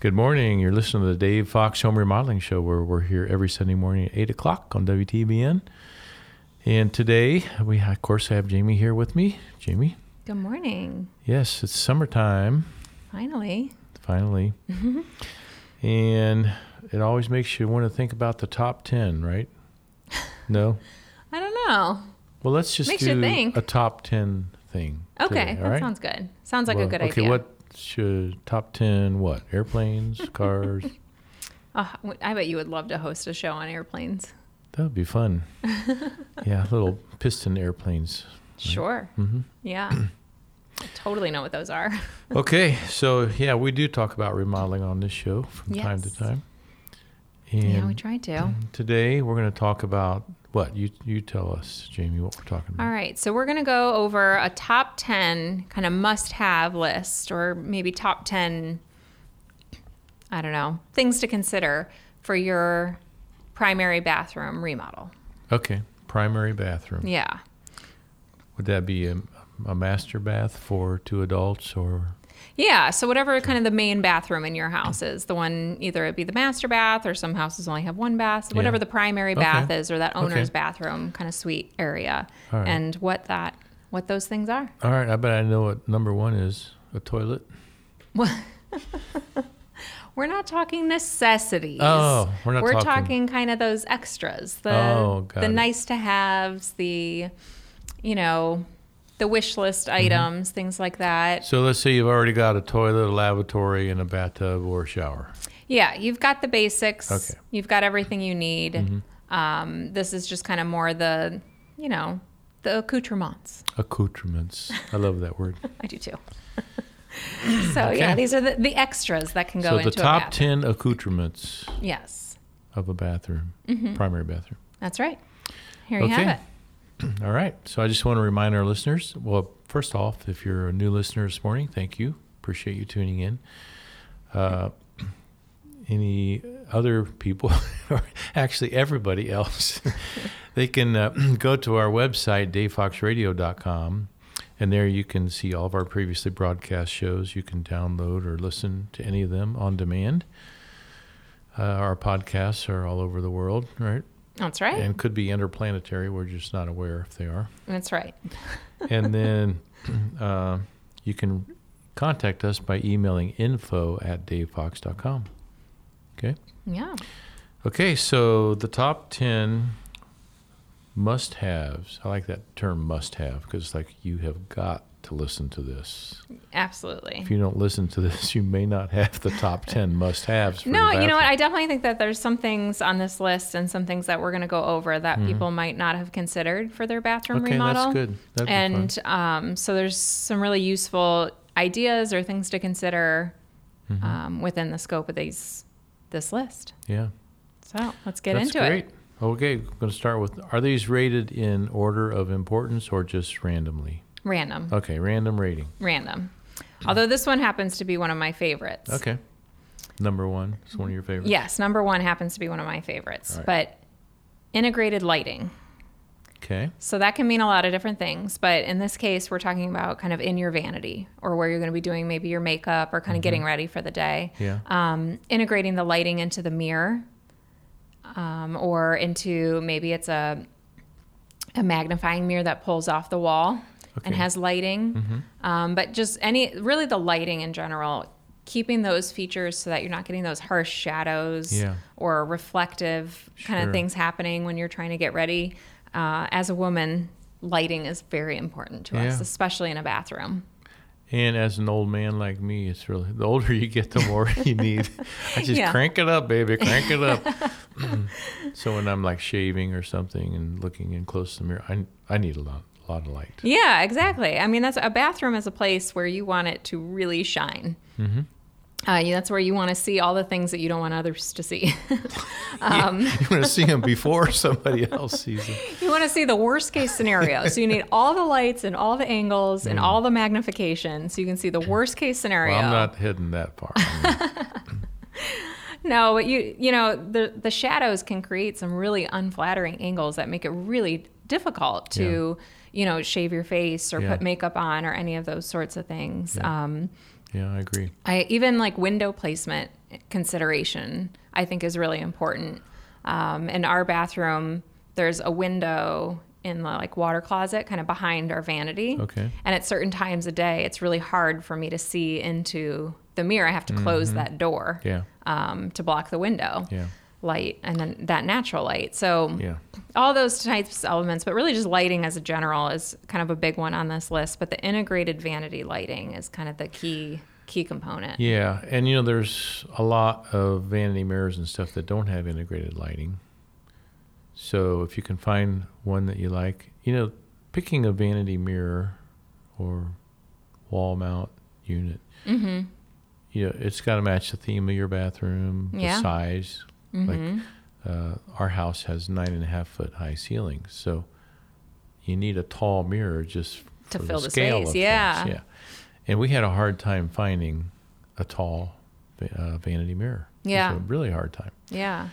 Good morning. You're listening to the Dave Fox Home Remodeling Show, where we're here every Sunday morning at 8 o'clock on WTBN. And today, we of course have Jamie here with me. Jamie? Good morning. Yes, it's summertime, Finally. finally. and it always makes you want to think about the top 10, right? No? I don't know. Well, let's just Makes do a top 10 thing. Okay, today, that right? sounds good. Sounds like a good okay, idea. Okay, what should top 10 what? Airplanes, cars? Oh, I bet you would love to host a show on airplanes. That would be fun. yeah, little piston airplanes. Sure. mm-hmm. Yeah. I totally know what those are. Okay, so yeah, we do talk about remodeling on this show from time to time. And yeah, we tried to. today we're going to talk about what you you tell us, Jamie, what we're talking about. All right, so we're going to go over a top 10 kind of must have list or maybe top 10, I don't know, things to consider for your primary bathroom remodel. Okay, primary bathroom. Yeah. Would that be a, a master bath for two adults or Yeah, so whatever kind of the main bathroom in your house is, the one either it be the master bath or some houses only have one bath, whatever Yeah. the primary Okay. bath is or that owner's Okay. bathroom kind of suite area, right. and what that what those things are. All right, I bet I know what number 1 is, a toilet. We're not talking necessities. Oh, we're not We're talking- talking, kind of those extras, the Oh, the it. nice to haves, the you know, the wish list Mm-hmm. items, things like that. So let's say you've already got a toilet, a lavatory and a bathtub or a shower. Yeah, you've got the basics. Okay. Mm-hmm. You've got everything you need. Um, this is just kind of more the, you know, the accoutrements. Accoutrements. I love that word. I do too. so yeah, these are the, the extras that can go so into the top. 10 accoutrements Yes, of a bathroom, primary bathroom. that's right. Here you Okay. have it. All right. So I just want to remind our listeners well, first off, if you're a new listener this morning, thank you. Appreciate you tuning in. Uh, any other people, or actually everybody else, they can uh, go to our website, davefoxradio.com, and there you can see all of our previously broadcast shows. You can download or listen to any of them on demand. Uh, our podcasts are all over the world, right? That's right. And could be interplanetary. We're just not aware if they are. That's right. And then uh, you can contact us by emailing info at davefox.com. Okay. Yeah. Okay, so the top 10 must haves. I like that term must have because it's like you have got to listen to this. Absolutely. If you don't listen to this, you may not have the top 10 must haves. No, you know what? I definitely think that there's some things on this list and some things that we're going to go over that people might not have considered for their bathroom Mm-hmm. okay, remodel. that's good. That'd and um, so there's some really useful ideas or things to consider Mm-hmm. um, within the scope of these this list. Yeah. So let's get That's into great. it. Okay, I'm going to start with are these rated in order of importance or just randomly? Random, Okay, random rating. random. Although this one happens to be one of my favorites. Okay. Number one. It's one of your favorites. Yes, number one happens to be one of my favorites. Right. But integrated lighting. Okay. So that can mean a lot of different things, but in this case, we're talking about kind of in your vanity or where you're going to be doing maybe your makeup or kind of getting ready for the day. Mm-hmm. Yeah. Um, integrating the lighting into the mirror, um, or into maybe it's a a magnifying mirror that pulls off the wall Okay. Mm-hmm. has lighting. Um, but just any really the lighting in general, keeping those features so that you're not getting those harsh shadows Yeah. or reflective kind of things happening when you're trying to get ready. Uh, as a woman, lighting is very important to us, especially in a bathroom. And as an old man like me, it's really the older you get, the more you need. I just Yeah. crank it up, baby, crank it up. so when I'm like shaving or something and looking in close to the mirror, I I need a lot, of light. Yeah, exactly. I mean, that's a bathroom is a place where you want it to really shine. Mm-hmm. Uh, that's where you want to see all the things that you don't want others to see. um, you want to see them before somebody else sees them. you want to see the worst case scenario. so you need all the lights and all the angles and all the magnification so you can see the worst case scenario. Mm. Well, I'm not heading that far. I mean, No, but you you know the the shadows can create some really unflattering angles that make it really difficult to you know shave your face or Yeah. put makeup on or any of those sorts of things. Yeah. Um, yeah, I agree. I even like window placement consideration, I think is really important. Um, in our bathroom, there's a window in the like water closet kind of behind our vanity. Okay. And at certain times a day, it's really hard for me to see into the mirror. I have to close that door Mm-hmm. Yeah. um, to block the window Yeah. Light and then that natural light. So Yeah. all those types of elements, but really just lighting as a general is kind of a big one on this list. But the integrated vanity lighting is kind of the key key component. Yeah, and you know, there's a lot of vanity mirrors and stuff that don't have integrated lighting. So if you can find one that you like, you know, picking a vanity mirror or wall mount unit, Mm-hmm. you know, it's got to match the theme of your bathroom, the Yeah. size. Mm-hmm. Like uh, our house has nine and a half foot high ceilings, so you need a tall mirror just To fill the scale space, yeah. things. yeah. And we had a hard time finding a tall uh, vanity mirror. Yeah. a really hard time. yeah.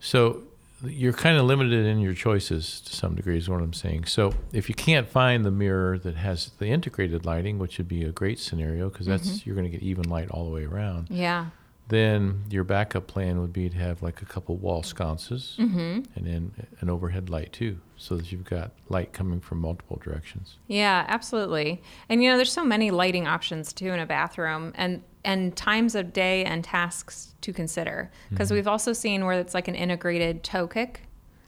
So you're kind of limited in your choices to some degree, is what I'm saying. So if you can't find the mirror that has the integrated lighting, which would be a great scenario because that's Mm-hmm. you're going to get even light all the way around. Yeah. Then your backup plan would be to have like a couple wall sconces Mm-hmm. and then an overhead light too, so that you've got light coming from multiple directions. Yeah, absolutely. And you know, there's so many lighting options too in a bathroom and and times of day and tasks to consider. Because we've also seen where it's like an integrated toe kick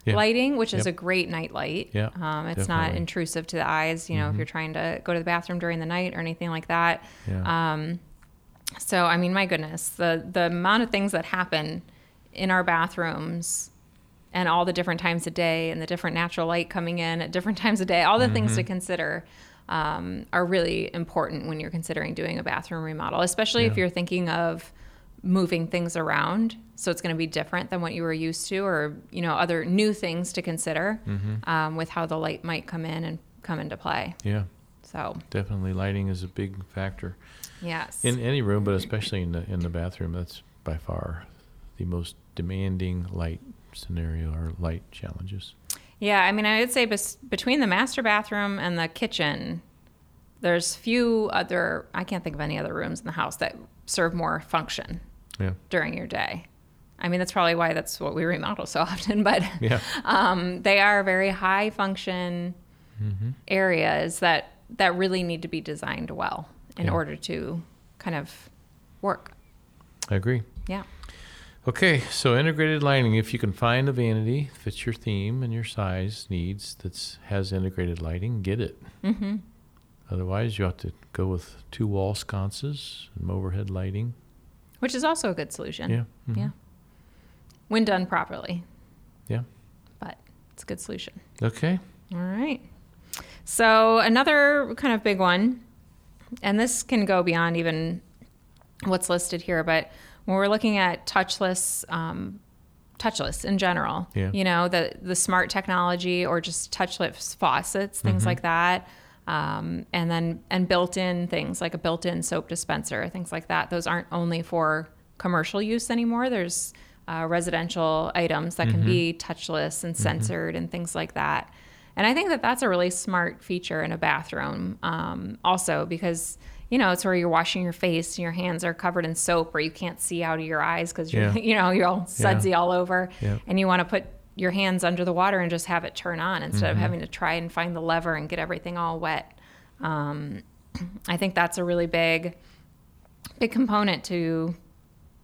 Yeah. lighting, which is a great night light. Yeah, Um, it's not intrusive to the eyes, you know, if you're trying to go to the bathroom during the night or anything like that. Yeah. Um, so I mean, my goodness, the the amount of things that happen in our bathrooms and all the different times of day and the different natural light coming in at different times of day, all the things to Mm-hmm. consider um, are really important when you're considering doing a bathroom remodel, especially if you're thinking of moving things around. So it's going to be different than what you were used to, or you know, other new things to consider Mm-hmm. um, with how the light might come in and come into play. yeah, So definitely lighting is a big factor. yes, In any room, but especially in the in the bathroom, that's by far the most demanding light scenario or light challenges. Yeah, I mean, I would say bes- between the master bathroom and the kitchen, there's few other. I can't think of any other rooms in the house that serve more function Yeah, during your day. I mean, that's probably why that's what we remodel so often. But yeah, um, they are very high function hmm areas that that really need to be designed well in Yeah. order to kind of work. I agree. Yeah. Okay, so integrated lighting. If you can find a vanity fits your theme and your size needs that has integrated lighting, get it. Mm-hmm. Otherwise, you have to go with two wall sconces and overhead lighting. Which is also a good solution. Yeah, mhm. Yeah. When done properly. Yeah. But it's a good solution. Okay. All right. So another kind of big one, and this can go beyond even what's listed here, but when we're looking at touchless, um, touchless in general, Yeah. you know, the the smart technology or just touchless faucets, things like that. Um, and then and built-in things like a built-in soap dispenser, things like that. Those aren't only for commercial use anymore. There's uh, residential items that can be touchless and censored and things like that. And I think that that's a really smart feature in a bathroom, um, also because you know it's where you're washing your face and your hands are covered in soap, or you can't see out of your eyes because you're Yeah. you know you're all sudsy all over, Yeah. and you want to put your hands under the water and just have it turn on instead of Mm-hmm. having to try and find the lever and get everything all wet. Um, I think that's a really big, big component to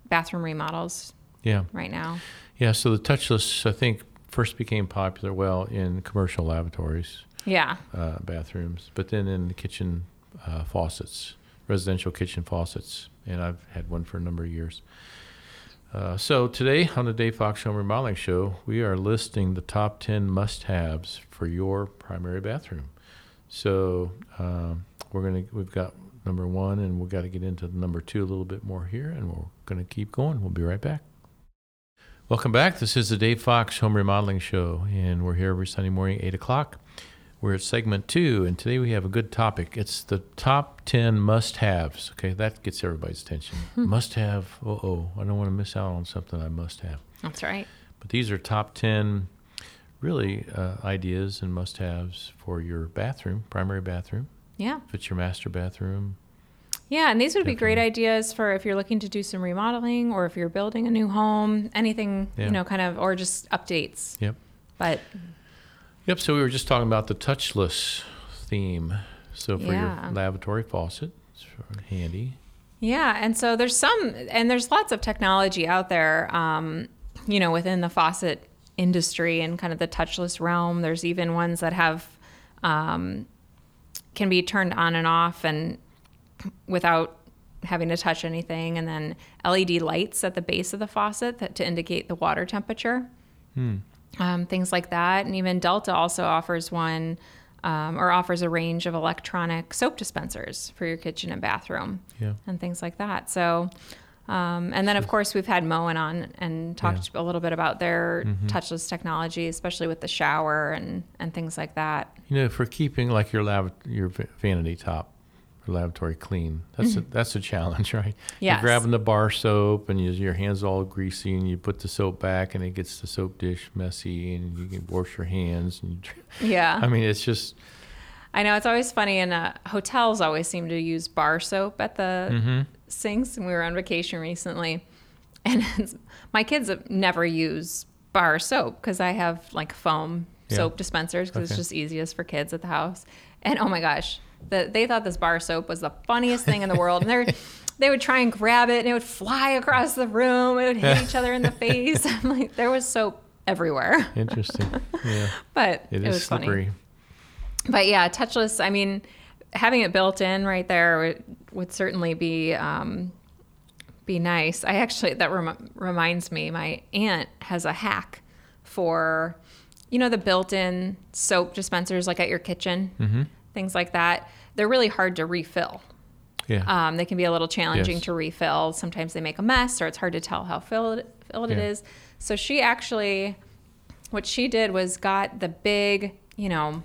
bathroom remodels Yeah. right now. Yeah. So the touchless, I think, first became popular well in commercial lavatories, Yeah, uh, bathrooms, but then in the kitchen uh, faucets, residential kitchen faucets, and I've had one for a number of years. Uh, so today on the Dave Fox Home Remodeling Show, we are listing the top ten must-haves for your primary bathroom. So um, we're gonna we've got number one, and we've got to get into number two a little bit more here, and we're gonna keep going. We'll be right back. Welcome back. This is the Dave Fox Home Remodeling Show, and we're here every Sunday morning, 8 o'clock. We're at segment two, and today we have a good topic. It's the top 10 must haves. Okay, that gets everybody's attention. must have, oh, oh, I don't want to miss out on something I must have. that's right. But these are top 10 really uh, ideas and must haves for your bathroom, primary bathroom. Yeah, If it's your master bathroom, Yeah, and these would be great ideas for if you're looking to do some remodeling or if you're building a new home, anything, Yeah. you know, kind of, or just updates. Yep. But Yep. So we were just talking about the touchless theme. So for Yeah. your lavatory faucet, it's handy. yeah, and so there's some, and there's lots of technology out there, um, you know, within the faucet industry and kind of the touchless realm. There's even ones that have, um, can be turned on and off and without having to touch anything. And then LED lights at the base of the faucet that to indicate the water temperature. um, things like that. And even Delta also offers one um, or offers a range of electronic soap dispensers for your kitchen and bathroom Yeah. and things like that. So, um, and then of course we've had Moen on and talked a little bit about their touchless technology, especially with the shower and, and things like that. You know, for keeping like your lav- your vanity top or lavatory clean, that's a, that's a challenge, right? Mm-hmm. Yes. You're grabbing the bar soap and you, your hands all greasy, and you put the soap back, and it gets the soap dish messy, and you can wash your hands. And you, Yeah. I mean, it's just I know it's always funny, and uh, hotels always seem to use bar soap at the Mm-hmm. sinks. And we were on vacation recently, and it's, my kids have never use bar soap because I have like foam Yeah. soap dispensers because Okay. it's just easiest for kids at the house. And oh my gosh, the, they thought this bar soap was the funniest thing in the world, and they they would try and grab it, and it would fly across the room. It would hit each other in the face. I'm like, there was soap everywhere, interesting. yeah, but it was funny slippery. but yeah, touchless. I mean, having it built in right there would, would certainly be um, be nice. I actually that rem- reminds me, my aunt has a hack for you know the built-in soap dispensers like at your kitchen, Mm-hmm. Things like that. They're really hard to refill. Yeah. Um, they can be a little challenging Yes. to refill. Sometimes they make a mess, or it's hard to tell how filled filled Yeah. is. So she actually, what she did was got the big, you know,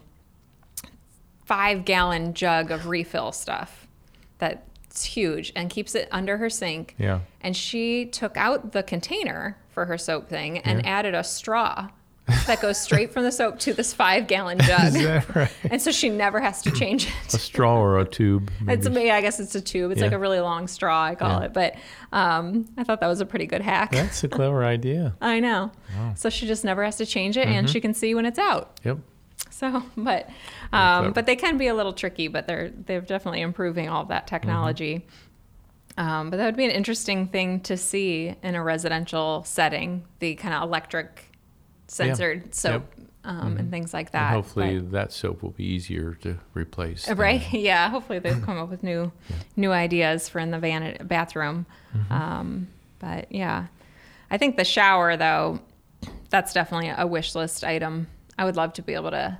five gallon jug of refill stuff that's huge and keeps it under her sink. yeah. And she took out the container for her soap thing and Yeah. added a straw that goes straight from the soap to this five gallon jug. Is that right? and so she never has to change it. A straw or a tube? It's maybe? yeah, I guess it's a tube. It's like a really long straw, I call Yeah. it. But um, I thought that was a pretty good hack. That's a clever idea. I know. Wow. So she just never has to change it, Mm-hmm. and she can see when it's out. Yep. So, but um, but they can be a little tricky, but they're they're definitely improving all of that technology. Mm-hmm. Um, but that would be an interesting thing to see in a residential setting, the kind of electric censored soap um, and things like that. Mm-hmm. and hopefully But- that soap will be easier to replace. than- right? Yeah. Hopefully they've come up with new new ideas for in the van- bathroom. Mm-hmm. Um, but yeah, I think the shower though, that's definitely a wish list item. I would love to be able to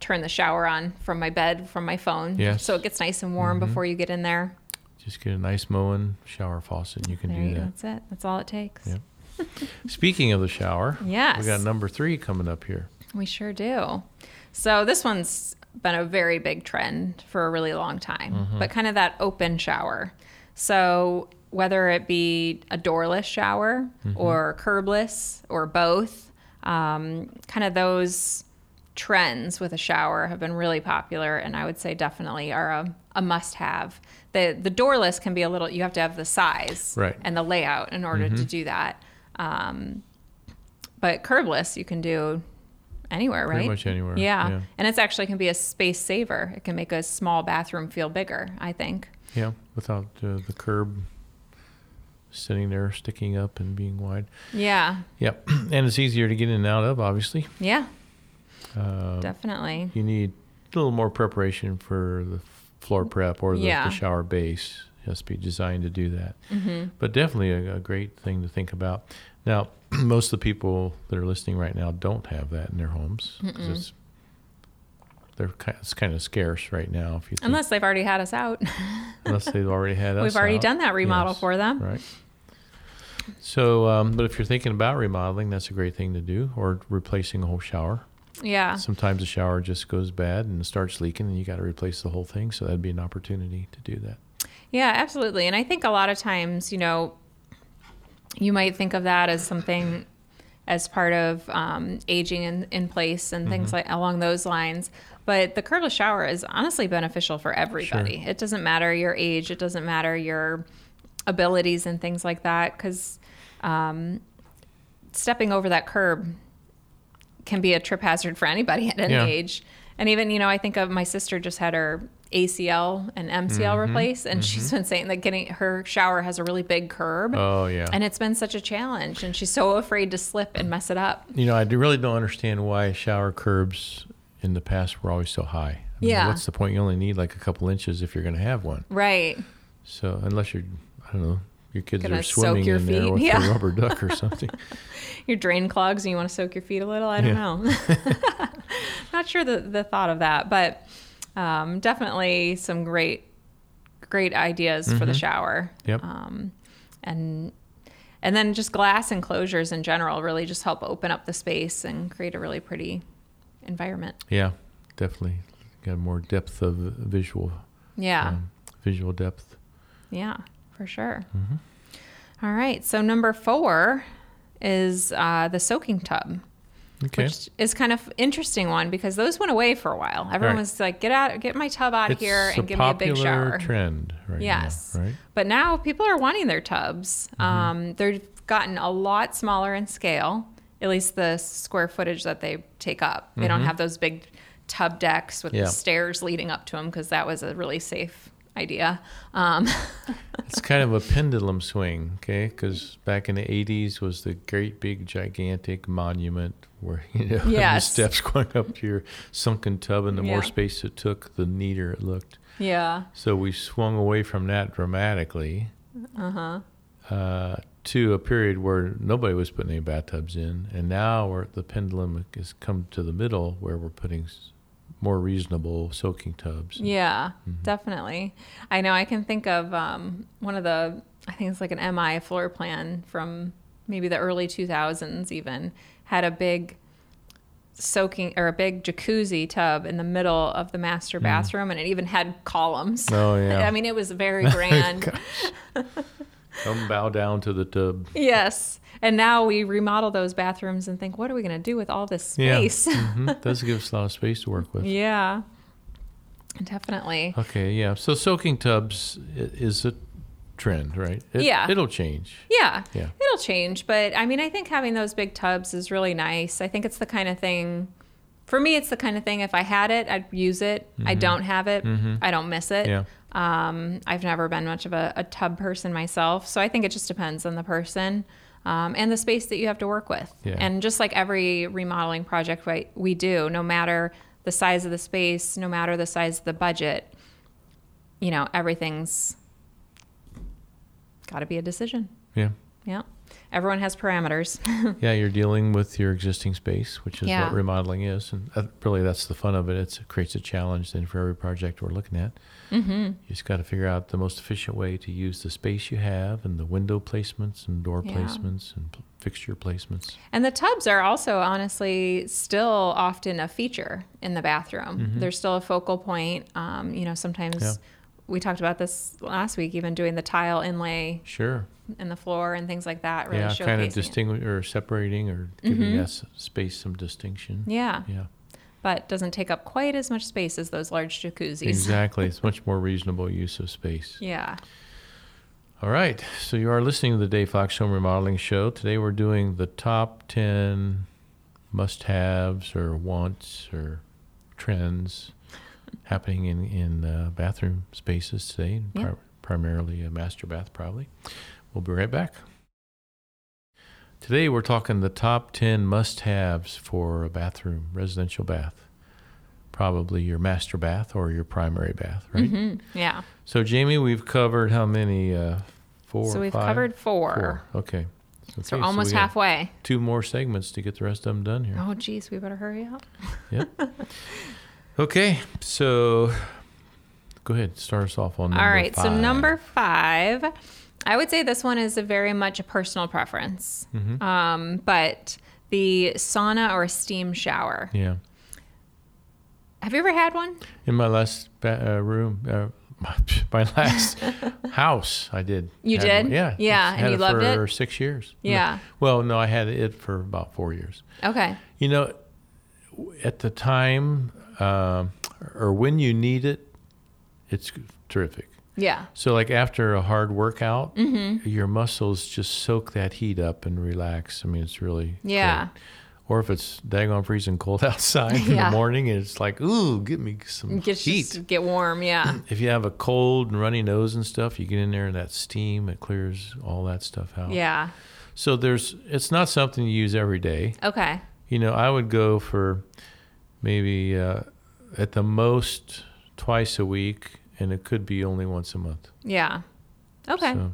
turn the shower on from my bed from my phone, Yes. Mm-hmm. so it gets nice and warm before you get in there. Just get a nice Moen shower faucet, and you can There do you that. That's it. That's all it takes. Yep. Speaking of the shower, Yes. we got number three coming up here. We sure do. So this one's been a very big trend for a really long time, Mm-hmm. but kind of that open shower. So whether it be a doorless shower Mm-hmm. or curbless or both, um, kind of those trends with a shower have been really popular, and I would say definitely are a, a must-have. The the doorless can be a little. You have to have the size Right. Mm-hmm. and the layout in order to do that. Um, but curbless you can do anywhere, right? Pretty much anywhere. Yeah. Yeah. And it's actually can be a space saver. It can make a small bathroom feel bigger, I think. Yeah, without uh, the curb sitting there sticking up and being wide. Yeah. Yep, and it's easier to get in and out of. Obviously, Yeah, uh, definitely. you need a little more preparation for the floor prep or the, Yeah. the shower base. To be designed to do that. hmm But definitely a, a great thing to think about. Now, most of the people that are listening right now don't have that in their homes it's they're it's kind of scarce right now. If you think, Unless they've already had us out. unless they've already had us, We've already out. done that remodel Yes, for them. right. So, um, but if you're thinking about remodeling, that's a great thing to do, or replacing a whole shower. Yeah. Sometimes the shower just goes bad and starts leaking, and you got to replace the whole thing. So that'd be an opportunity to do that. Yeah, absolutely. And I think a lot of times, you know, you might think of that as something as part of um, aging in, in place and things like along those lines. But the curbless shower is honestly beneficial for everybody. It doesn't matter your age, it doesn't matter your abilities and things like that because um, stepping over that curb can be a trip hazard for anybody at any Yeah. age. And even, you know, I think of my sister just had her ACL and MCL Mm-hmm. replaced, and she's been saying that getting her shower has a really big curb. Oh yeah. And it's been such a challenge, and she's so afraid to slip and mess it up. You know, I really don't understand why shower curbs in the past were always so high. I mean, Yeah. What's the point? You only need like a couple inches if you're going to have one. Right. So unless you're, I don't know, your kids Gonna are swimming your in there with yeah. a rubber duck or something. Your drain clogs and you want to soak your feet a little. I don't Yeah. know. Not sure the, the thought of that, but um, definitely some great, great ideas for the shower. Yep. Um, and and then just glass enclosures in general really just help open up the space and create a really pretty environment. yeah, definitely got more depth of visual, Yeah. um, visual depth. Yeah, for sure. Mm-hmm. All right. So number four is uh, the soaking tub, Okay. which is kind of interesting one because those went away for a while. Everyone Right. was like, "Get out, get my tub out it's here and give me a big shower." trend right Yes. now, right? But now people are wanting their tubs. Mm-hmm. Um, they've gotten a lot smaller in scale, at least the square footage that they take up. They don't have those big tub decks with Mm-hmm. Yeah. the stairs leading up to them because that was a really safe idea. Um, It's kind of a pendulum swing, okay? Because back in the '80s was the great big gigantic monument where you know the steps going up to your sunken tub, and the Yeah. more space it took, the neater it looked. yeah. So we swung away from that dramatically Uh-huh. uh, to a period where nobody was putting any bathtubs in, and now we're, the pendulum has come to the middle where we're putting more reasonable soaking tubs. Yeah, Mm-hmm. definitely. I know I can think of um, one of the, I think it's like an MI floor plan from maybe the early 2000s, even had a big soaking or a big jacuzzi tub in the middle of the master bathroom, and it even had columns. Mm. Oh, yeah. I mean, it was very grand. Come bow down to the tub. yes. And now we remodel those bathrooms and think, what are we going to do with all this Yeah. space? hmm Does give us a lot of space to work with. yeah, definitely. Okay, yeah. So soaking tubs is a trend, right? It, Yeah. It'll change. Yeah. Yeah. It'll change, but I mean, I think having those big tubs is really nice. I think it's the kind of thing for me it's the kind of thing if I had it, I'd use it. I don't have it, I don't miss it. Mm-hmm. Yeah. Um, I've never been much of a, a tub person myself, so I think it just depends on the person. Um, and the space that you have to work with. Yeah. And just like every remodeling project we, we do, no matter the size of the space, no matter the size of the budget, you know, everything's got to be a decision. Yeah. Yeah. Everyone has parameters. Yeah, you're dealing with your existing space, which is Yeah. what remodeling is, and really that's the fun of it. It's, it creates a challenge then for every project we're looking at. Mm-hmm. You just got to figure out the most efficient way to use the space you have, and the window placements, and door Yeah. placements, and p- fixture placements. and the tubs are also honestly still often a feature in the bathroom. They're still a focal point. Um, you know, sometimes Yeah. We talked about this last week, even doing the tile inlay Sure. in the floor and things like that. Really yeah, kind of distinguish or separating or giving mm-hmm. that s- space some distinction. Yeah, Yeah, but doesn't take up quite as much space as those large jacuzzis. exactly. it's much more reasonable use of space. Yeah. All right. So you are listening to the Dave Fox Home Remodeling Show. Today we're doing the top 10 must haves or wants or trends happening in, in uh, bathroom spaces today, Yeah. pri- primarily a master bath, probably. We'll be right back. Today we're talking the top 10 must haves for a bathroom, residential bath. Probably your master bath or your primary bath, right? hmm Yeah. So, Jamie, we've covered how many? Uh, four. so we've five? covered four. Four. Okay. So Okay, almost we halfway. Two more segments to get the rest of them done here. Oh, geez, we better hurry up. Okay. So, go ahead. Start us off on number All right, so number five, I would say this one is a very much a personal preference, Mm-hmm. um, but the sauna or steam shower. Yeah. Have you ever had one? In my last ba- uh, room, uh, my, my last house, I did. You did? one- Yeah. Yeah, and you loved it loved for it? six years. No- Yeah. well, no, I had it for about four years. Okay. You know, at the time um, or when you need it, it's terrific. Yeah. So, like after a hard workout, Mm-hmm. your muscles just soak that heat up and relax. I mean, it's really Yeah. great. Or if it's daggone freezing cold outside in Yeah. the morning, and it's like, ooh, get me some Get heat. get warm. Yeah. If you have a cold and runny nose and stuff, you get in there and that steam, it clears all that stuff out. yeah. So there's, it's not something you use every day. Okay. You know, I would go for maybe uh, at the most twice a week, and it could be only once a month. Yeah. Okay. So,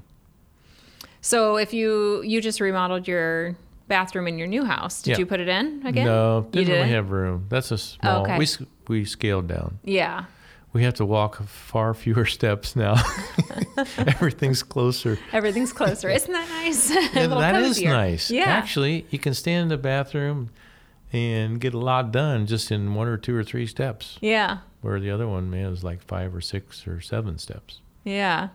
So, if you you just remodeled your bathroom in your new house, did Yeah. you put it in again? no, You didn't really have room. That's a small. Okay. We we scaled down. Yeah. We have to walk far fewer steps now. Everything's closer. Everything's closer. Isn't that nice? Yeah, little that is cozier. nice. Yeah. Actually, you can stand in the bathroom and get a lot done just in one or two or three steps. Yeah. Where the other one, man, is like five or six or seven steps. Yeah.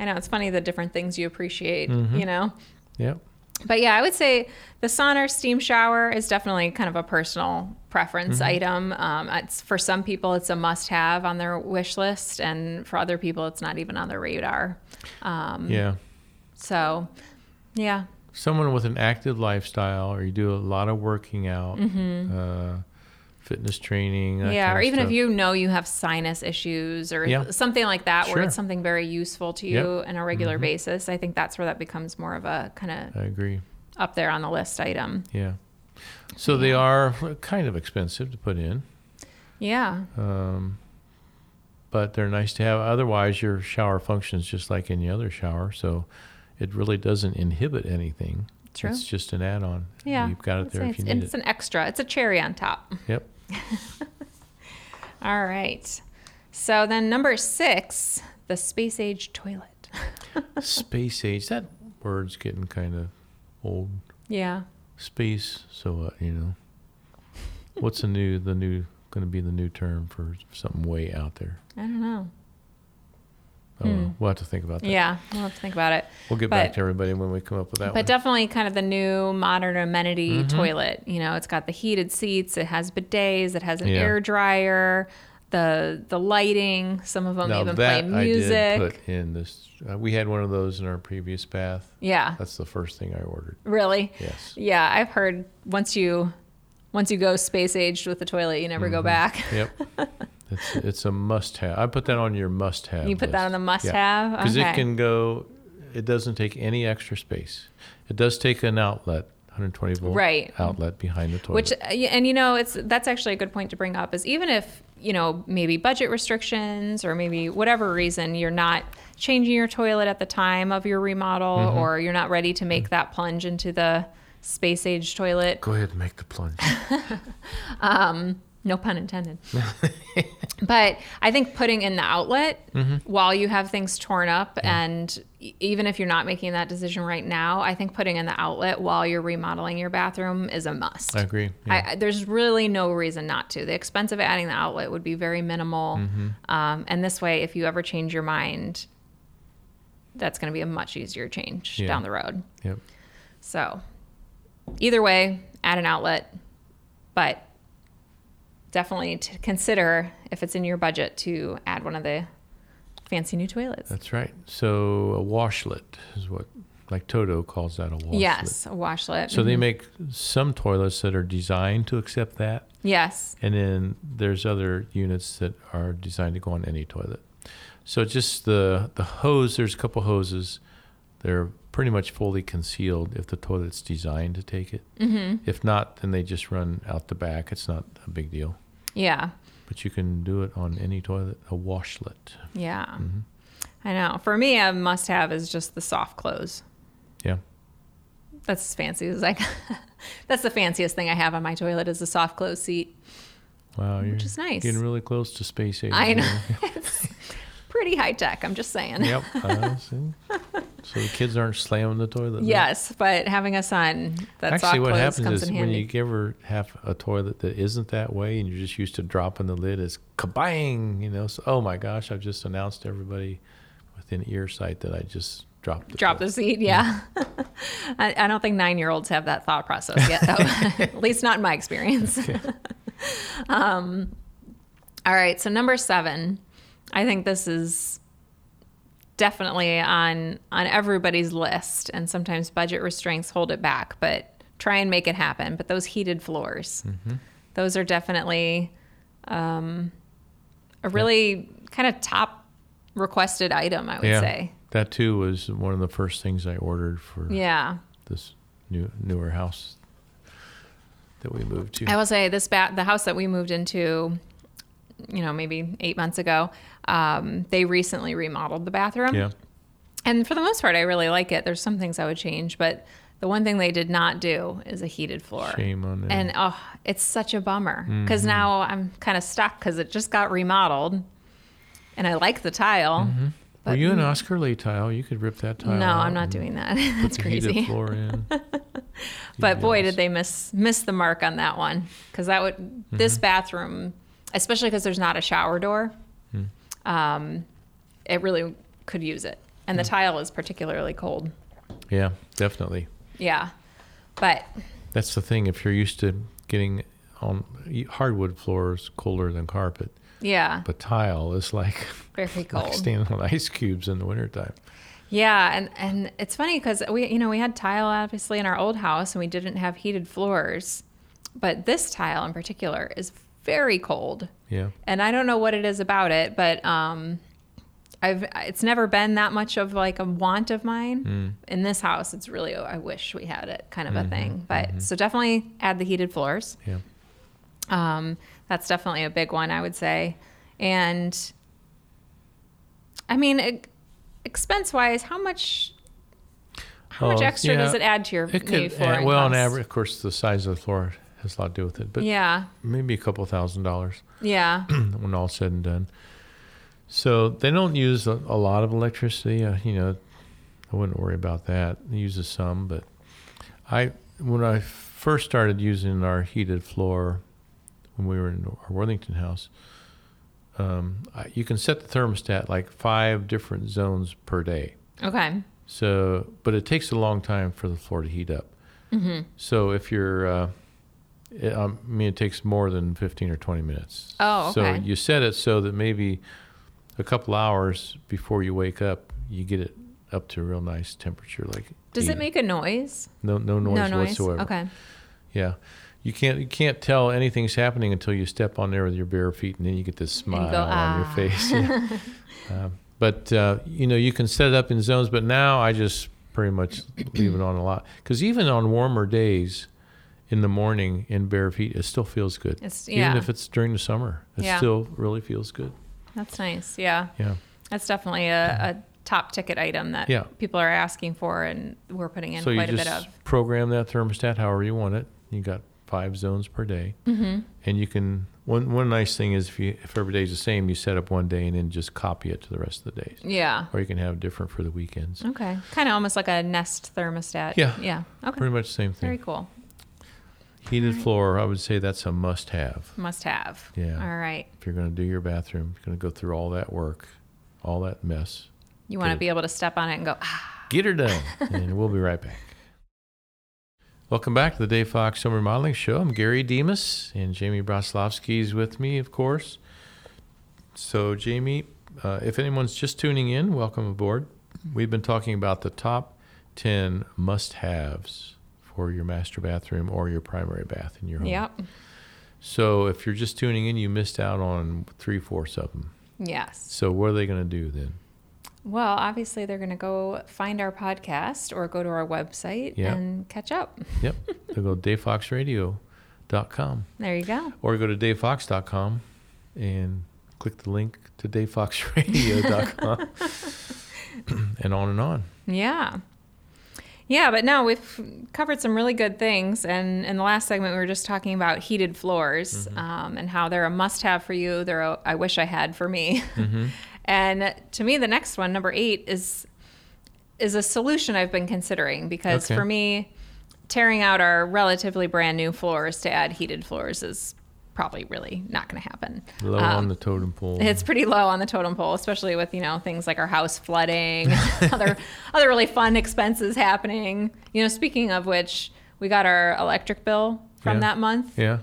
I know it's funny the different things you appreciate, Mm-hmm. you know. Yep. But yeah, I would say the sauna or steam shower is definitely kind of a personal preference Mm-hmm. item. Um, it's for some people, it's a must-have on their wish list, and for other people, it's not even on their radar. Um, Yeah. So, yeah, Someone with an active lifestyle, or you do a lot of working out, uh, fitness training. Mm-hmm. yeah, or even if you know you have sinus issues or Yeah. something like that, where it's something very useful to Yep. you on a regular basis. I think that's where that becomes more of a kind of I agree. up there on the list item. Yeah. So they are kind of expensive to put in, Yeah, um, but they're nice to have. Otherwise, your shower functions just like any other shower, so it really doesn't inhibit anything. True. It's just an add-on. yeah. You've got it there if you it's, need it's it. an extra. It's a cherry on top. Yep. All right. So then number six, the space age toilet. Space age. That word's getting kind of old. Yeah. Space. So what? You know. What's the new? The new going to be the new term for something way out there. I don't know. Oh, well, have to think about that. Hmm. Yeah, we'll have to think about it. We'll get But- back to everybody when we come up with that But one. definitely kind of the new modern amenity Mm-hmm. toilet. You know, it's got the heated seats, it has bidets, it has an Yeah. air dryer, the the lighting. Some of them now even play music. I did put in this. Uh, we had one of those in our previous bath. yeah, That's the first thing I ordered. really. Yes. Yeah, I've heard once you once you go space aged with the toilet, you never go Mm-hmm. back. Yep. it's it's a must have. I put that on your must have. You put that on the must have. because okay. it can go. It doesn't take any extra space. It does take an outlet, 120 volt Right. outlet behind the toilet. Which uh, and you know it's that's actually a good point to bring up is even if you know maybe budget restrictions or maybe whatever reason you're not changing your toilet at the time of your remodel Mm-hmm. or you're not ready to make that plunge into the space age toilet Go ahead and make the plunge. no pun intended but i think putting in the outlet Mm-hmm. while you have things torn up and e- even if you're not making that decision right now i think putting in the outlet while you're remodeling your bathroom is a must I agree. Yeah. I- there's really no reason not to. The expense of adding the outlet would be very minimal. Mm-hmm. Um, and this way, if you ever change your mind, that's going to be a much easier change Yeah. down the road. yep. So, either way, add an outlet, but definitely to consider if it's in your budget to add one of the fancy new toilets. That's right. So a washlet is what, like Toto calls that a washlet. yes, a washlet. So they Mhm. make some toilets that are designed to accept that, yes, and then there's other units that are designed to go on any toilet. So just the the hose. There's a couple hoses. They're pretty much fully concealed if the toilet's designed to take it. hmm If not, then they just run out the back. It's not a big deal. Yeah, But you can do it on any toilet. A washlet. yeah. hmm I know. For me, a must-have is just the soft close. Yeah. That's as fancy as I. that's the fanciest thing I have on my toilet is a soft close seat. Wow, you're Which is nice. getting really close to space age. I know. it's pretty high tech. I'm just saying. yep. So the kids aren't slamming the toilet. yes, but having a son that's Actually, what happens is when handy. you her half a toilet that isn't that way, and you're just used to dropping the lid, is kabang. You know, so oh my gosh, I've just announced to everybody within earsight that I just dropped the Drop the toilet. seat, yeah. I, I don't think nine year olds have that thought process yet, though. At least not in my experience. um, all right, so number seven, I think this is definitely on on everybody's list, and sometimes budget restraints hold it back, but try and make it happen. But those heated floors, Mm-hmm. those are definitely um, a really kind of top requested item, I would Yeah, say. that too was one of the first things I ordered for Yeah. this new newer house that we moved to. I will say this bat the house that we moved into, you know, maybe eight months ago, um, they recently remodeled the bathroom. yeah, And for the most part, I really like it. There's some things I would change, but the one thing they did not do is a heated floor. shame on them. And oh, it's such a bummer because Mm-hmm. now I'm kind of stuck because it just got remodeled, and I like the tile. Were but- you an Oscar Lee tile? You could rip that tile. No, I'm not doing that. put That's the crazy. Heated floor in. But boy, did they miss miss the mark on that one because that would Mm-hmm. this bathroom, especially because there's not a shower door, Hmm. Um, it really could use it, and the Hmm. tile is particularly cold. Yeah, definitely. Yeah, but That's the thing. If you're used to getting on hardwood floors colder than carpet, yeah, but tile is like, very like cold. standing on ice cubes in the wintertime. Yeah, and and it's funny because we you know we had tile obviously in our old house and we didn't have heated floors, but this tile in particular is very cold. Yeah. and I don't know what it is about it, but um, I've it's never been that much of like a want of mine. Mm. In this house, it's really oh, I wish we had it kind of Mm-hmm, a thing. But so definitely add the heated floors. Yeah. Um, that's definitely a big one, I would say. And I mean, e- expense wise, how much how much Oh, extra yeah. does it add to your It could, flooring uh, well, on average, of course, the size of the floor has a lot to do with it, but yeah, maybe a couple thousand dollars yeah, when all said and done. So they don't use a, a lot of electricity. Uh, you know, I wouldn't worry about that. It uses some, but I when I first started using our heated floor when we were in our Worthington house, um, I, you can set the thermostat like five different zones per day. okay, So, but it takes a long time for the floor to heat up. hmm So if you're, uh, it, um, I mean, it takes more than 15 or 20 minutes. Oh, So you set it so that maybe a couple hours before you wake up, you get it up to a real nice temperature. Like Does it make a noise? no no noise, no noise. whatsoever? Okay. Yeah. You can't you can't tell anything's happening until you step on there with your bare feet, and then you get this smile go, on "Ah." your face. Yeah. um, but uh, you know you can set it up in zones. But now I just pretty much leave it on a lot because even on warmer days, in the morning in bare feet, it still feels good. It's Even if it's during the summer, it Yeah. still really feels good. That's nice. Yeah. Yeah. That's definitely a, a top ticket item that Yeah. people are asking for and we're putting in so you quite a bit of. program that thermostat however you want it. You got five zones per day. hmm And you can one one nice thing is if you if every day's the same, you set up one day and then just copy it to the rest of the days. Yeah. Or you can have different for the weekends. Okay. Kind of almost like a Nest thermostat. Yeah. Yeah. Okay. Pretty much the same thing. Very cool. Heated floor, I would say that's a must have. Must have. Yeah. All right. If you're gonna do your bathroom, you're gonna go through all that work, all that mess. You want to be able to step on it and go, ah, Get her done. and we'll be right back. Welcome back to the Dave Fox Home Remodeling Show. I'm Gary Demas, and Jamie Broslovsky is with me, of course. So, Jamie, uh, if anyone's just tuning in, welcome aboard. We've been talking about the top 10 must haves for your master bathroom or your primary bath in your home. yep. So, if you're just tuning in, you missed out on three fourths of them. Yes. So, what are they going to do then? Well, obviously, they're going to go find our podcast or go to our website Yeah. and catch up. Yep, they'll go to davefoxradio.com. There you go. or go to davefox.com and click the link to davefoxradio.com and on and on. Yeah. Yeah, but no, we've covered some really good things. And in the last segment, we were just talking about heated floors um, and how they're a must have for you. They're a I wish I had for me. Mm-hmm. and to me, the next one, number eight, is is a solution I've been considering because Okay. for me, tearing out our relatively brand new floors to add heated floors is probably really not going to happen. Low Um, on the totem pole. It's pretty low on the totem pole, especially with you know things like our house flooding, other other really fun expenses happening. You know, speaking of which, we got our electric bill from Yeah. that month yeah.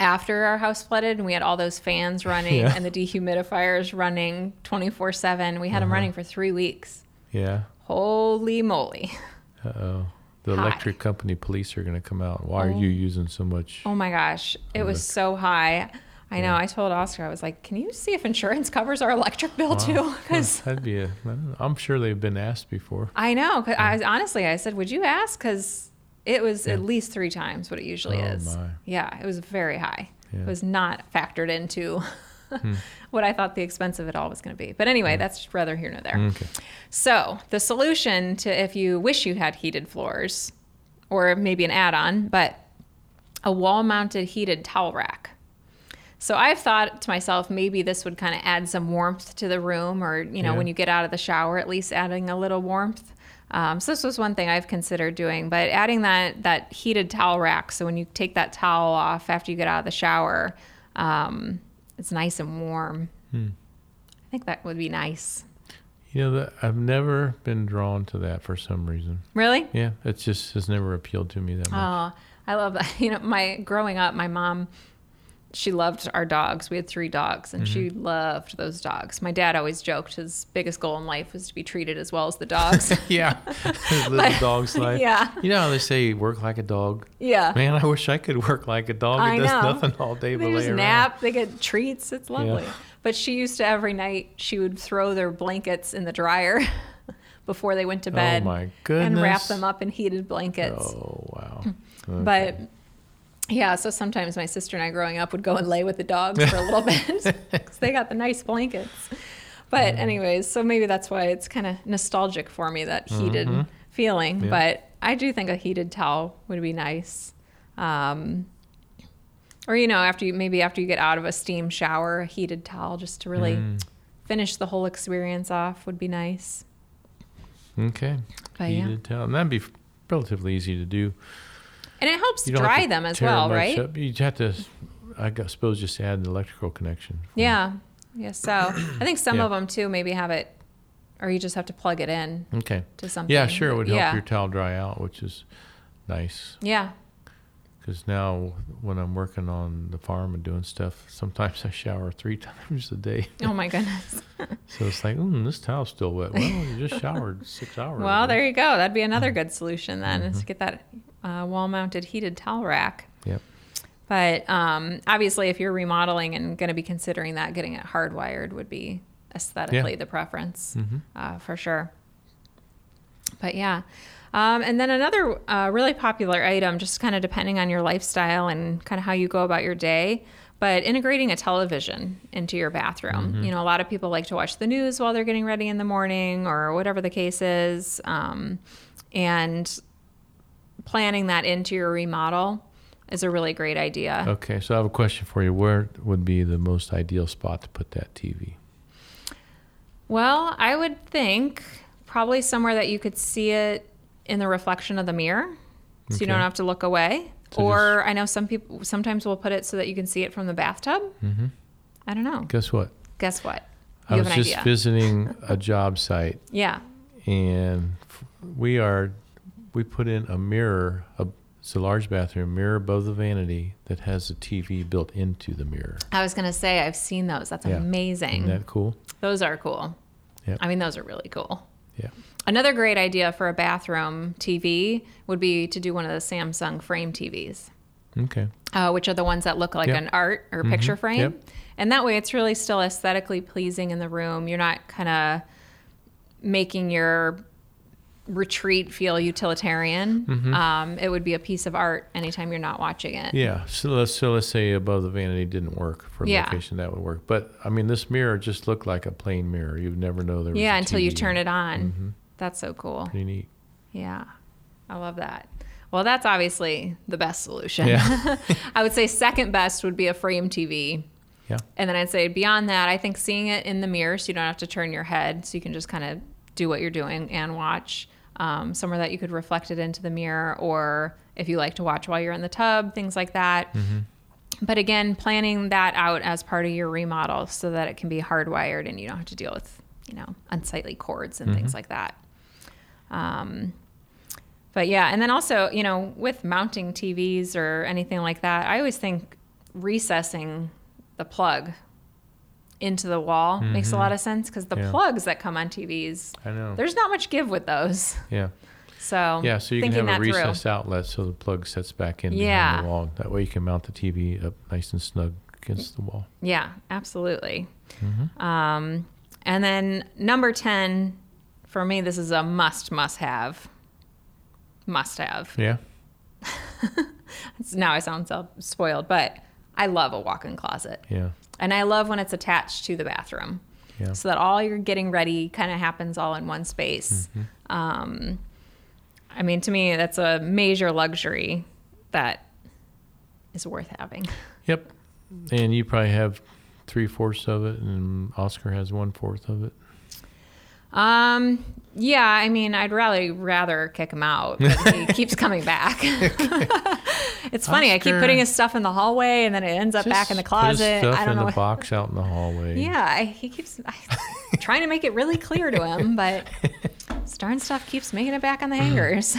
after our house flooded, and we had all those fans running Yeah. and the dehumidifiers running twenty four seven. We had them Uh-huh. running for three weeks. Yeah. Holy moly! Uh oh. The High. electric company police are going to come out. Why are Oh. you using so much? Oh my gosh, it was so high. I know. I told Oscar, I was like, "Can you see if insurance covers our electric bill too?" Because That'd be a. I'm sure they've been asked before. I know. 'cause I honestly, I said, "Would you ask?" Because it was Yeah. at least three times what it usually Oh, is. my. Yeah, it was very high. Yeah. It was not factored into Hmm. what I thought the expense of it all was going to be. But anyway, that's rather here nor there. Okay. So the solution to if you wish you had heated floors, or maybe an add-on, but a wall-mounted heated towel rack. So I've thought to myself, maybe this would kind of add some warmth to the room, or you know, Yeah. when you get out of the shower, at least adding a little warmth. Um, so this was one thing I've considered doing, but adding that that heated towel rack. So when you take that towel off after you get out of the shower, um, it's nice and warm. Hmm. I think that would be nice. You know that I've never been drawn to that for some reason. Really? Yeah, it just has never appealed to me that much. Oh, I love that. You know, my growing up, my mom, she loved our dogs. We had three dogs, and she Mm-hmm. loved those dogs. My dad always joked his biggest goal in life was to be treated as well as the dogs. yeah, little dog's life. yeah. You know how they say work like a dog. yeah. Man, I wish I could work like a dog. I It does know. nothing all day but They lay just nap. They get treats. It's lovely. Yeah. But she used to every night she would throw their blankets in the dryer before they went to bed Oh my goodness. and wrap them up in heated blankets. Oh wow. But Okay. Yeah, so sometimes my sister and I growing up would go and lay with the dogs for a little bit because they got the nice blankets. But anyways, so maybe that's why it's kind of nostalgic for me that heated Mhm. feeling. Yeah. But I do think a heated towel would be nice. Um, or you know, after you maybe after you get out of a steam shower, a heated towel just to really Mm. finish the whole experience off would be nice. Okay. But yeah, Heated towel. And that'd be relatively easy to do. And it helps You dry them as well, right? up. You'd have to, I suppose, just add an electrical connection. Yeah. Yeah. So I think some Yeah. of them too maybe have it, or you just have to plug it in Okay. to something. Yeah, sure. It would help yeah. your towel dry out, which is nice. Yeah. Because now, when I'm working on the farm and doing stuff, sometimes I shower three times a day. Oh my goodness. So it's like, mm, this towel's still wet. Well, you just showered six hours. well, ago. there you go. That'd be another good solution then is Mhm. to get that uh, wall-mounted heated towel rack. Yep. But um, obviously, if you're remodeling and going to be considering that, getting it hardwired would be aesthetically the preference hmm uh, for sure. But yeah. Um, and then another uh, really popular item, just kind of depending on your lifestyle and kind of how you go about your day, but integrating a television into your bathroom. You know, a lot of people like to watch the news while they're getting ready in the morning or whatever the case is. Um, and planning that into your remodel is a really great idea. Okay, so I have a question for you. Where would be the most ideal spot to put that TV? Well, I would think probably somewhere that you could see it in the reflection of the mirror, so you don't have to look away. So or I know some people sometimes will put it so that you can see it from the bathtub. hmm I don't know. Guess what? Guess what? I You was have an just idea. visiting a job site, Yeah. and we are we put in a mirror. A, it's a large bathroom mirror above the vanity that has a TV built into the mirror. I was gonna say I've seen those. That's Yeah. amazing. Isn't that cool? those are cool. Yep. I mean, those are really cool. Yeah. Another great idea for a bathroom TV would be to do one of the Samsung frame TVs. Okay. uh, which are the ones that look like Yep. an art or Mhm. picture frame. Yep. And that way it's really still aesthetically pleasing in the room. You're not kind of making your retreat feel utilitarian. Mhm. Um, it would be a piece of art anytime you're not watching it. Yeah. So let's so let's say above the vanity didn't work for a Yeah. location that would work. But I mean, this mirror just looked like a plain mirror. You'd never know there was. Yeah, until you turn it on. Mhm. That's so cool. Pretty neat. Yeah. I love that. Well, that's obviously the best solution. Yeah. I would say second best would be a frame TV. Yeah. And then I'd say beyond that, I think seeing it in the mirror so you don't have to turn your head, so you can just kind of do what you're doing and watch. Um, somewhere that you could reflect it into the mirror, or if you like to watch while you're in the tub, things like that. But again, planning that out as part of your remodel so that it can be hardwired and you don't have to deal with, you know, unsightly cords and things like that. Um, but yeah, and then also, you know, with mounting TVs or anything like that, I always think recessing the plug into the wall makes a lot of sense because the Yeah. plugs that come on TVs, I know. there's not much give with those. yeah. So Yeah, so you can have a that through. recessed outlet so the plug sets back in Yeah. behind the wall. That way you can mount the TV up nice and snug against the wall. Yeah, absolutely. Mm-hmm. Um, and then number 10, for me, this is a must, must have. Must have. Yeah. Now I sound so spoiled, but I love a walk in closet. Yeah. And I love when it's attached to the bathroom Yeah. so that all your getting ready kind of happens all in one space. Mm-hmm. Um, I mean, to me, that's a major luxury that is worth having. Yep. And you probably have three fourths of it, and Oscar has one fourth of it. Um, yeah, I mean, I'd rather rather kick him out, but he keeps coming back. it's funny. I keep putting his stuff in the hallway, and then it ends up back in the Just put his closet. Stuff I don't in know. the what- box out in the hallway. Yeah, I, he keeps I, trying to make it really clear to him, but darn stuff keeps making it back on the hangers.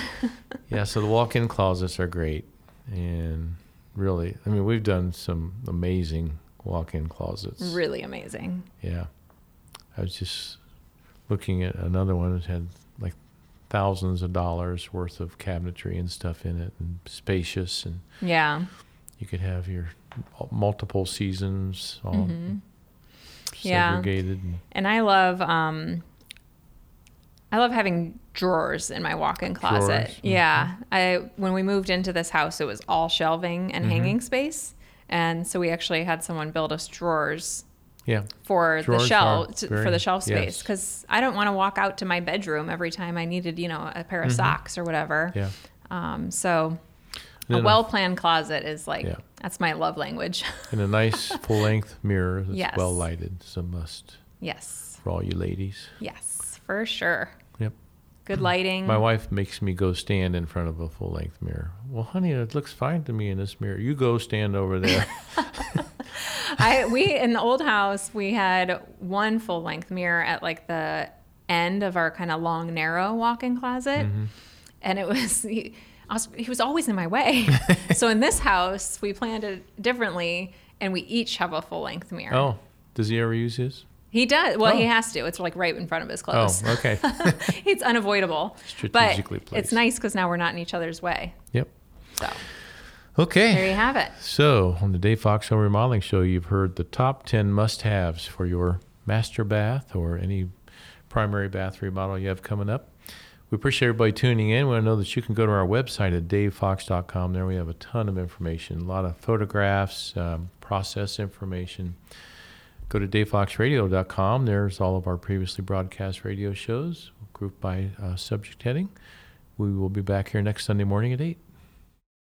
Yeah, so the walk-in closets are great, and really, I mean, we've done some amazing walk-in closets. really amazing. Yeah, I was just looking at another one that had like thousands of dollars worth of cabinetry and stuff in it, and spacious, and Yeah. you could have your multiple seasons all Mhm. Yeah. segregated. And, And I love um I love having drawers in my walk-in closet. Drawers, mhm. Yeah. I when we moved into this house it was all shelving and Mhm. hanging space. And so we actually had someone build us drawers yeah, for Drawers the shelf for the shelf space yes. because I don't want to walk out to my bedroom every time I needed, you know, a pair of Mhm. socks or whatever. yeah. Um, so a a- well-planned closet is like Yeah. that's my love language. And a nice full-length mirror that's Yes. well lighted. It's a must yes, for all you ladies. yes, for sure. Yep. Good lighting. My wife makes me go stand in front of a full length mirror. Well, honey, it looks fine to me in this mirror. You go stand over there. I we in the old house we had one full length mirror at like the end of our kind of long narrow walk-in closet, Mm-hmm. and it was he, was he was always in my way. so in this house we planned it differently, and we each have a full length mirror. oh, does he ever use his? He does. Well, he Oh. has to. It's like right in front of his clothes. Oh, okay. it's unavoidable. Strategically but placed. it's nice because now we're not in each other's way. yep. So there you have it. So, on the Dave Fox Home Remodeling Show, you've heard the top 10 must haves for your master bath or any primary bath remodel you have coming up. We appreciate everybody tuning in. We want to know that you can go to our website at davefox.com. There we have a ton of information, a lot of photographs, um, process information. Go to davefoxradio.com. There's all of our previously broadcast radio shows, grouped by uh, subject heading. We will be back here next Sunday morning at 8.